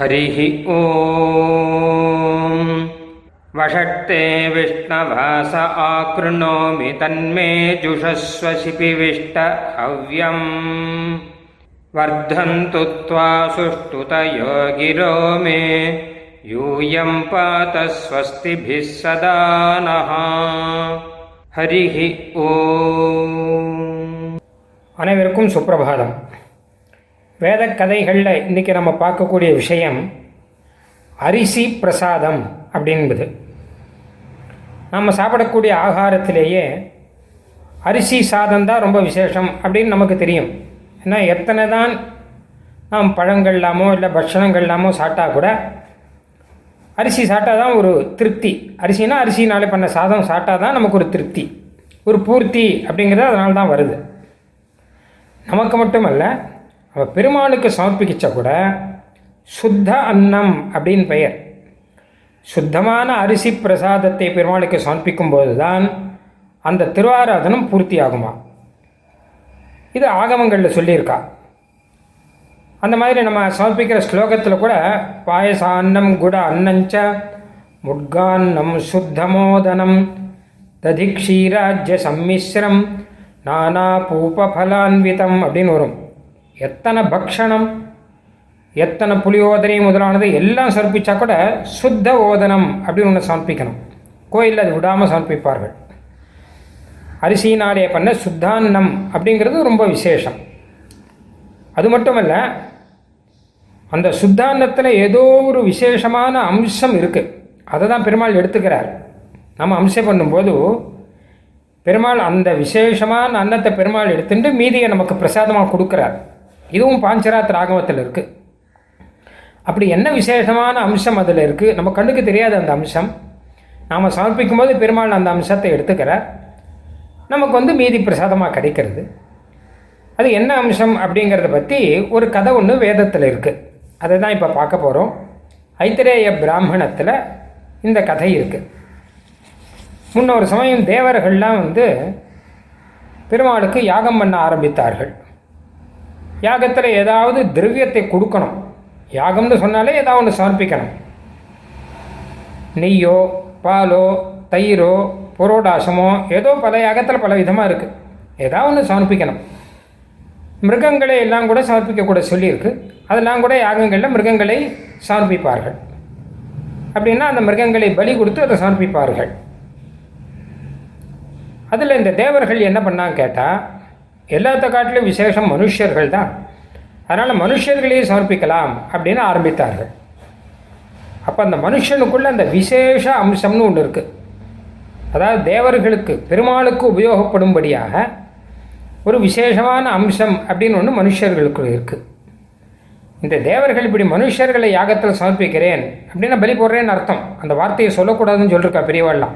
हरिः ओ वषट्ते विष्णवास आकृणोमि तन्मे जुषस्वशिपिविष्ट हव्यम्। वर्धन्तु त्वा सुष्ठुतयो गिरो मे। यूयम् पात स्वस्तिभिः सदा नः। हरिः ओ अनेविकं सुप्रभातम्। வேத கதைகளில் இன்றைக்கி நம்ம பார்க்கக்கூடிய விஷயம் அரிசி பிரசாதம் அப்படின்பது. நம்ம சாப்பிடக்கூடிய ஆகாரத்திலேயே அரிசி சாதம் தான் ரொம்ப விசேஷம் அப்படின்னு நமக்கு தெரியும். ஏன்னா எத்தனை தான் நாம் பழங்கள்லாமோ இல்லை பட்சணங்கள்லாமோ சாப்பிட்டா கூட அரிசி சாப்பிட்டா தான் ஒரு திருப்தி. அரிசினா அரிசினாலே பண்ண சாதம் சாப்பிட்டா தான் நமக்கு ஒரு திருப்தி. ஒரு பூர்த்தி அப்படிங்கிறது அதனால தான் வருது. நமக்கு மட்டுமல்ல பெருமாளுக்கு சமர்ப்பிக்கிச்ச கூட சுத்த அன்னம் அப்படின்னு பெயர். சுத்தமான அரிசி பிரசாதத்தை பெருமாளுக்கு சமர்ப்பிக்கும் போது தான் அந்த திருவாராதனம் பூர்த்தி ஆகுமா இது ஆகமங்களில் சொல்லியிருக்கா. அந்த மாதிரி நம்ம சமர்ப்பிக்கிற ஸ்லோகத்தில் கூட பாயசான்னம் குட அன்னஞ்ச முட்கான்னம் சுத்தமோதனம் ததி க்ஷீராஜ்ய சம்மிஸ்ரம் நானா பூபலான்விதம் அப்படின்னு வரும். எத்தனை பக்ஷணம் எத்தனை புளியோதனை முதலானது எல்லாம் சமர்ப்பிச்சா கூட சுத்த ஓதனம் அப்படின்னு ஒன்று சமர்ப்பிக்கணும். கோயிலில் அது விடாமல் சமர்ப்பிப்பார்கள். அரிசினாலே பண்ண சுத்தான்னம் அப்படிங்கிறது ரொம்ப விசேஷம். அது மட்டுமல்ல அந்த சுத்தான்னத்தில் ஏதோ ஒரு விசேஷமான அம்சம் இருக்குது அதை தான் பெருமாள் எடுத்துக்கிறார். நம்ம அம்சம் பண்ணும்போது பெருமாள் அந்த விசேஷமான அன்னத்தை பெருமாள் எடுத்துட்டு மீதியை நமக்கு பிரசாதமாக கொடுக்குறார். இதுவும் பாஞ்சராத் ராகவத்தில் இருக்குது அப்படி என்ன விசேஷமான அம்சம் அதில் இருக்குது நம்ம கண்ணுக்கு தெரியாத அந்த அம்சம். நாம் சமர்ப்பிக்கும் போது பெருமாள் அந்த அம்சத்தை எடுத்துக்கிறார். நமக்கு வந்து மீதி பிரசாதமாக கிடைக்கிறது. அது என்ன அம்சம் அப்படிங்கிறத பற்றி ஒரு கதை ஒன்று வேதத்தில் இருக்குது அதை தான் இப்போ பார்க்க போகிறோம் ஐத்திரேய பிராமணத்தில் இந்த கதை இருக்குது முன்னொரு சமயம் தேவர்கள்லாம் வந்து பெருமாளுக்கு யாகம் பண்ண ஆரம்பித்தார்கள். யாகத்தில் ஏதாவது திரவியத்தை கொடுக்கணும். யாகம்னு சொன்னாலே ஏதாவது ஒன்று சமர்ப்பிக்கணும். நெய்யோ பாலோ தயிரோ புரோடாசமோ ஏதோ பல யாகத்தில் பல விதமாக இருக்குது ஏதாவது ஒன்று சமர்ப்பிக்கணும். மிருகங்களை எல்லாம் கூட சமர்ப்பிக்கக்கூட சொல்லியிருக்கு. அதெல்லாம் கூட யாகங்களில் மிருகங்களை சமர்ப்பிப்பார்கள். அப்படின்னா அந்த மிருகங்களை பலி கொடுத்து அதை சமர்ப்பிப்பார்கள். அதில் இந்த தேவர்கள் என்ன பண்ணாங்க கேட்டால் எல்லாத்த காட்டிலும் விசேஷம் மனுஷர்கள் தான் அதனால் மனுஷர்களையே சமர்ப்பிக்கலாம் அப்படின்னு ஆரம்பித்தார்கள். அப்போ அந்த மனுஷனுக்குள்ள அந்த விசேஷ அம்சம்னு ஒன்று இருக்குது அதாவது தேவர்களுக்கு பெருமாளுக்கு உபயோகப்படும்படியாக ஒரு விசேஷமான அம்சம் அப்படின்னு ஒன்று மனுஷர்களுக்கு இருக்குது இந்த தேவர்கள் இப்படி மனுஷர்களை யாகத்தில் சமர்ப்பிக்கிறேன் அப்படின்னா பலி போடுறேன்னு அர்த்தம். அந்த வார்த்தையை சொல்லக்கூடாதுன்னு சொல்லியிருக்கா பெரியவாள்லாம்.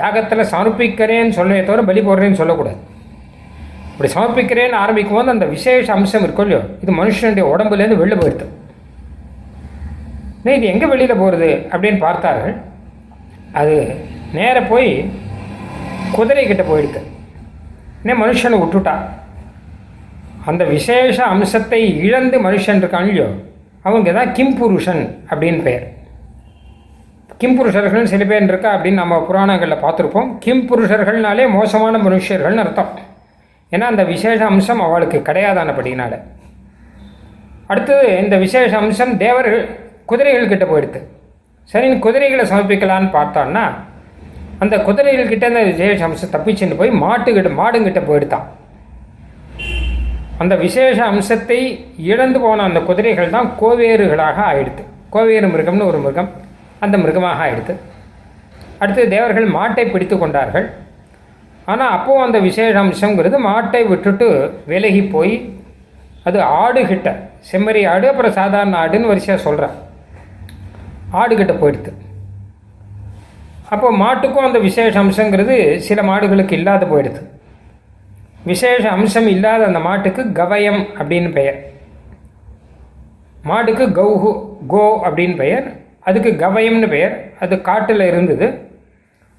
யாகத்தில் சமர்ப்பிக்கிறேன்னு சொல்லவே தவிர பலி போடுறேன்னு சொல்லக்கூடாது. இப்படி சமர்ப்பிக்கிறேன்னு ஆரம்பிக்கும் போது அந்த விசேஷ அம்சம் இருக்கும் இல்லையோ? இது மனுஷனுடைய உடம்புலேருந்து வெளில போயிடுது. இது எங்கே வெளியில் போகிறது அப்படின்னு பார்த்தார்கள். அது நேர போய் குதிரைக்கிட்ட போயிடுது. இன்னும் மனுஷனை விட்டுட்டா. அந்த விசேஷ அம்சத்தை இழந்து மனுஷன் இருக்கான் இல்லையோ? அவங்க தான் கிம்புருஷன் அப்படின்னு பெயர். கிம்புருஷர்கள் சில பேர் இருக்கா அப்படின்னு நம்ம புராணங்களில் பார்த்துருப்போம். கிம்புருஷர்கள்னாலே மோசமான மனுஷர்கள்னு அர்த்தம். ஏன்னா அந்த விசேஷ அம்சம் அவளுக்கு கிடையாதானபடினால. அடுத்தது இந்த விசேஷ அம்சம் தேவர்கள் குதிரைகள்கிட்ட போயிடுது சரி குதிரைகளை சமர்ப்பிக்கலான்னு பார்த்தோன்னா அந்த குதிரைகள்கிட்ட அந்த விசேஷ அம்சம் தப்பிச்சுன்னு போய் மாட்டுக்கிட்ட மாடுங்கிட்ட போயிடுதான் அந்த விசேஷ அம்சத்தை இழந்து போன அந்த குதிரைகள் தான் கோவேறுகளாக ஆயிடுது கோவேறு மிருகம்னு ஒரு மிருகம் அந்த மிருகமாக ஆயிடுது அடுத்து தேவர்கள் மாட்டை பிடித்து கொண்டார்கள். ஆனால் அப்போது அந்த விசேஷ அம்சங்கிறது மாட்டை விட்டுட்டு விலகி போய் அது ஆடுகிட்ட செம்மறி ஆடு அப்புறம் சாதாரண ஆடுன்னு வரிசையாக சொல்கிறேன் ஆடுகிட்ட போயிடுது அப்போ மாட்டுக்கும் அந்த விசேஷ அம்சங்கிறது சில மாடுகளுக்கு இல்லாத போயிடுது விசேஷ அம்சம் இல்லாத அந்த மாட்டுக்கு கவயம் அப்படின்னு பெயர். மாட்டுக்கு கௌஹு கோ அப்படின்னு பெயர். அதுக்கு கவயம்னு பெயர். அது காட்டில் இருந்தது.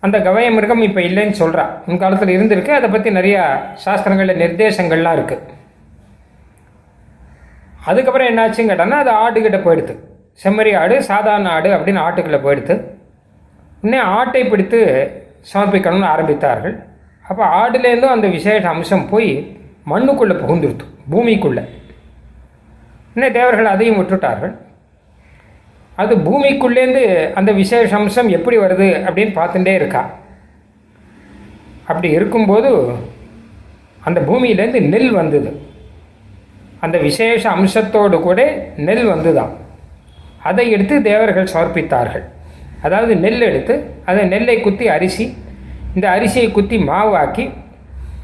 அந்த கவய மிருகம் இப்போ இல்லைன்னு சொல்கிறா முன்காலத்தில் இருந்திருக்கு. அதை பற்றி நிறையா சாஸ்திரங்களில் நிர்தேசங்கள்லாம் இருக்குது அதுக்கப்புறம் என்னாச்சுன்னு கேட்டோன்னா அது ஆடுகிட்ட போயிடுது. செம்மறி ஆடு சாதாரண ஆடு அப்படின்னு ஆட்டுக்குள்ளே போயிடுது. உடனே ஆட்டை பிடித்து சமர்ப்பிக்கணும்னு ஆரம்பித்தார்கள். அப்போ ஆடுலேருந்தும் அந்த விசேஷ அம்சம் போய் மண்ணுக்குள்ளே புகுந்துருத்து பூமிக்குள்ளே. இன்னும் தேவர்கள் அதையும் விட்டுட்டார்கள். அது பூமிக்குள்ளேருந்து அந்த விசேஷ அம்சம் எப்படி வருது அப்படின்னு பார்த்துட்டே இருக்கா. அப்படி இருக்கும்போது அந்த பூமியிலேருந்து நெல் வந்தது. அந்த விசேஷ அம்சத்தோடு கூட நெல் வந்துதான் அதை எடுத்து தேவர்கள் சமர்ப்பித்தார்கள். அதாவது நெல் எடுத்து அதை நெல்லை குத்தி அரிசி இந்த அரிசியை குத்தி மாவாக்கி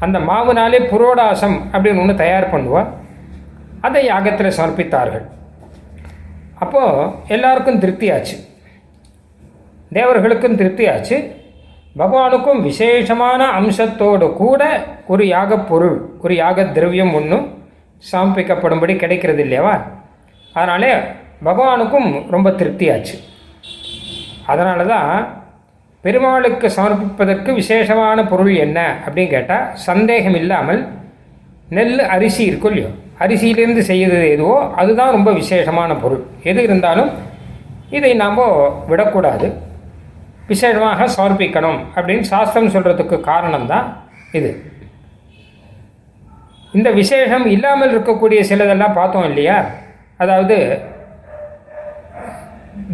அந்த மாவுனாலே புரோடாசம் அப்படின்னு ஒன்று தயார் பண்ணுவோம் அதை யாகத்தில் சமர்ப்பித்தார்கள். அப்போது எல்லாருக்கும் திருப்தியாச்சு. தேவர்களுக்கும் திருப்தியாச்சு. பகவானுக்கும் விசேஷமான அம்சத்தோடு கூட ஒரு யாகப் பொருள் ஒரு யாக திரவியம் ஒன்றும் சமர்ப்பிக்கப்படும்படி கிடைக்கிறது இல்லையவா? அதனாலே பகவானுக்கும் ரொம்ப திருப்தியாச்சு. அதனால தான் பெருமாளுக்கு சமர்ப்பிப்பதற்கு விசேஷமான பொருள் என்ன அப்படின்னு கேட்டால் சந்தேகம் இல்லாமல் நெல் அரிசி இருக்கும் இல்லையோ? அரிசியிலிருந்து செய்யறது எதுவோ அதுதான் ரொம்ப விசேஷமான பொருள். எது இருந்தாலும் இதை நாம் விடக்கூடாது. விசேஷமாக சமர்ப்பிக்கணும் அப்படின்னு சாஸ்திரம் சொல்கிறதுக்கு காரணம் தான் இது. இந்த விசேஷம் இல்லாமல் இருக்கக்கூடிய சிலதெல்லாம் பார்த்தோம் இல்லையா? அதாவது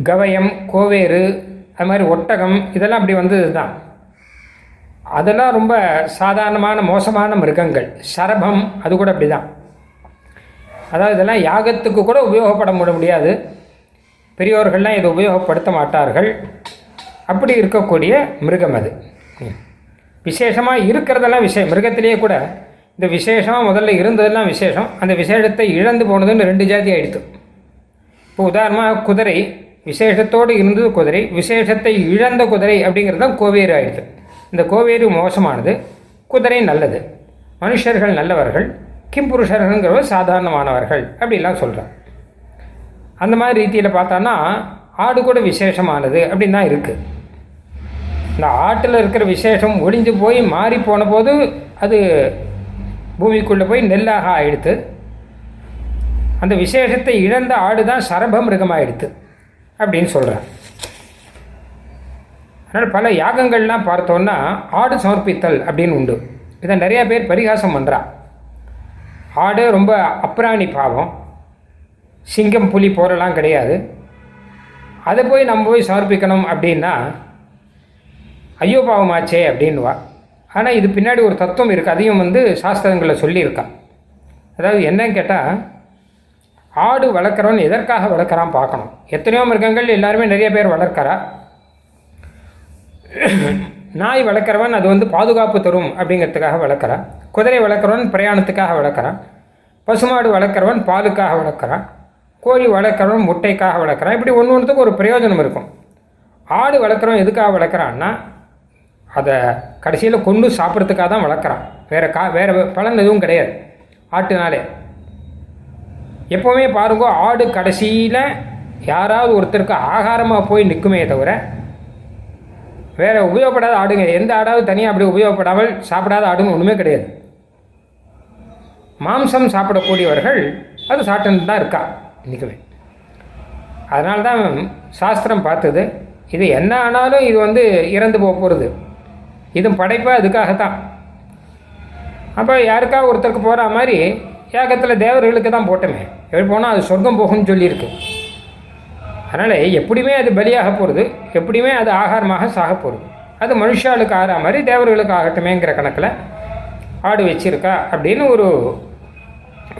கவயம் கோவேறு அது மாதிரி ஒட்டகம் இதெல்லாம் அப்படி வந்தது தான் அதெல்லாம் ரொம்ப சாதாரணமான மோசமான மிருகங்கள். சரபம் அது கூட அப்படி தான் அதாவது இதெல்லாம் யாகத்துக்கு கூட உபயோகப்பட முடியாது. பெரியோர்கள்லாம் இதை உபயோகப்படுத்த மாட்டார்கள். அப்படி இருக்கக்கூடிய மிருகம் அது. விசேஷமாக இருக்கிறதெல்லாம் விஷயம் மிருகத்திலேயே கூட இந்த விசேஷமாக முதல்ல இருந்ததெல்லாம் விசேஷம். அந்த விசேஷத்தை இழந்து போனதுன்னு ரெண்டு ஜாதி ஆயிடுத்து. இப்போ உதாரணமாக குதிரை விசேஷத்தோடு இருந்தது குதிரை விசேஷத்தை இழந்த குதிரை அப்படிங்கிறது தான் கோவேறு ஆயிடுது இந்த கோவேறு மோசமானது. குதிரை நல்லது. மனுஷர்கள் நல்லவர்கள். கிம்புருஷர்கள்ங்கிறவர் சாதாரணமானவர்கள் அப்படிலாம் சொல்கிறார் அந்த மாதிரி ரீதியில் பார்த்தான்னா ஆடு கூட விசேஷமானது அப்படின்னு தான் இருக்குது இந்த ஆட்டில் இருக்கிற விசேஷம் ஒளிஞ்சு போய் மாறி போன போது அது பூமிக்குள்ளே போய் நெல்லாக ஆயிடுத்து அந்த விசேஷத்தை இழந்த ஆடு தான் சரப மிருகமாயிடுத்து அப்படின்னு சொல்கிறார் அதனால் பல யாகங்கள்லாம் பார்த்தோன்னா ஆடு சமர்ப்பித்தல் அப்படின்னு உண்டு. இதை நிறையா பேர் பரிகாசம் பண்ணுறான் ஆடு ரொம்ப அப்ராணி பாவம். சிங்கம் புலி போரெல்லாம் கிடையாது. அதை போய் நம்ம போய் சமர்ப்பிக்கணும் அப்படின்னா ஐயோ பாவமாச்சே அப்படின்வா ஆனால் இது பின்னாடி ஒரு தத்துவம் இருக்குது அதையும் வந்து சாஸ்திரங்களில் சொல்லியிருக்கா. அதாவது என்னன்னு கேட்டால் ஆடு வளர்க்குறவன் எதற்காக வளர்க்குறான் பார்க்கணும். எத்தனையோ மிருகங்கள் எல்லாருமே நிறைய பேர் வளர்க்குறா. நாய் வளர்க்குறவன் அது வந்து பாதுகாப்பு தரும் அப்படிங்கிறதுக்காக வளர்க்குறான். குதிரை வளர்க்குறவன் பிரயாணத்துக்காக வளர்க்குறான். பசுமாடு வளர்க்குறவன் பாலுக்காக வளர்க்குறான். கோழி வளர்க்குறவன் முட்டைக்காக வளர்க்குறான். இப்படி ஒன்று ஒன்றுத்துக்கு ஒரு பிரயோஜனம் இருக்கும். ஆடு வளர்க்குறவன் எதுக்காக வளர்க்குறான்னா அதை கடைசியில் கொண்டு சாப்பிட்றதுக்காக தான் வளர்க்குறான். வேறு கா வேறு பலன் எதுவும் கிடையாது. ஆட்டுனாலே. எப்போவுமே பாருங்க ஆடு கடைசியில் யாராவது ஒருத்தருக்கு ஆகாரமாக போய் நிற்குமே தவிர வேறு உபயோகப்படாத ஆடுங்க. எந்த ஆடாவது தனியாக அப்படி உபயோகப்படாமல் சாப்பிடாத ஆடுன்னு ஒன்றுமே கிடையாது. மாம்சம் சாப்பிடக்கூடியவர்கள் அது சாப்பிட்டு தான் இருக்கா? இன்றைக்குமே அதனால தான் சாஸ்திரம் பார்த்தது இது என்ன ஆனாலும் இது வந்து இறந்து போக போகிறது இது படைப்பாக அதுக்காகத்தான். அப்போ யாருக்கா ஒருத்தருக்கு போகிற மாதிரி ஏகத்தில் தேவர்களுக்கு தான் போட்டோமே. எப்படி போனால் அது சொர்க்கம் போகும்னு சொல்லியிருக்கு. அதனால் எப்படியுமே அது பலியாக போகிறது எப்படியுமே அது ஆகாரமாக சாக போகிறது அது மனுஷாளுக்கு ஆகிற மாதிரி தேவர்களுக்கு ஆகட்டுமேங்கிற கணக்கில் ஆடு வச்சிருக்கா அப்படின்னு ஒரு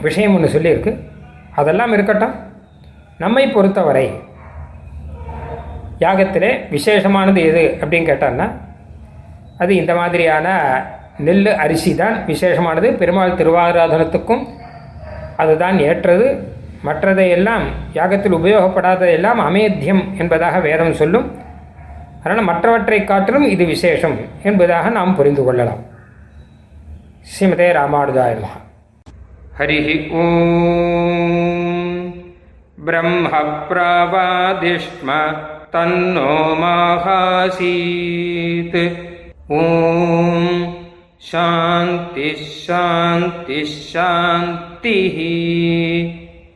விஷயம் ஒன்று சொல்லியிருக்கு. அதெல்லாம் இருக்கட்டும். நம்மை பொறுத்தவரை யாகத்திலே விசேஷமானது எது அப்படின்னு கேட்டான்னா அது இந்த மாதிரியான நெல் அரிசி தான் விசேஷமானது. பெருமாள் திருவாராதனத்துக்கும் அதுதான் ஏற்றது. மற்றதையெல்லாம் யாகத்தில் உபயோகப்படாததெல்லாம் அமேத்தியம் என்பதாக வேதம் சொல்லும். அதனால் மற்றவற்றை காட்டிலும் இது விசேஷம் என்பதாக நாம் புரிந்து கொள்ளலாம். ஸ்ரீமதே ராமானுஜாய ஹரி ஓம். பிரம்ம பிரவாதிஷ்ம தன்னோ மாகாசீத். ஓம். சாந்தி சாந்தி சாந்தி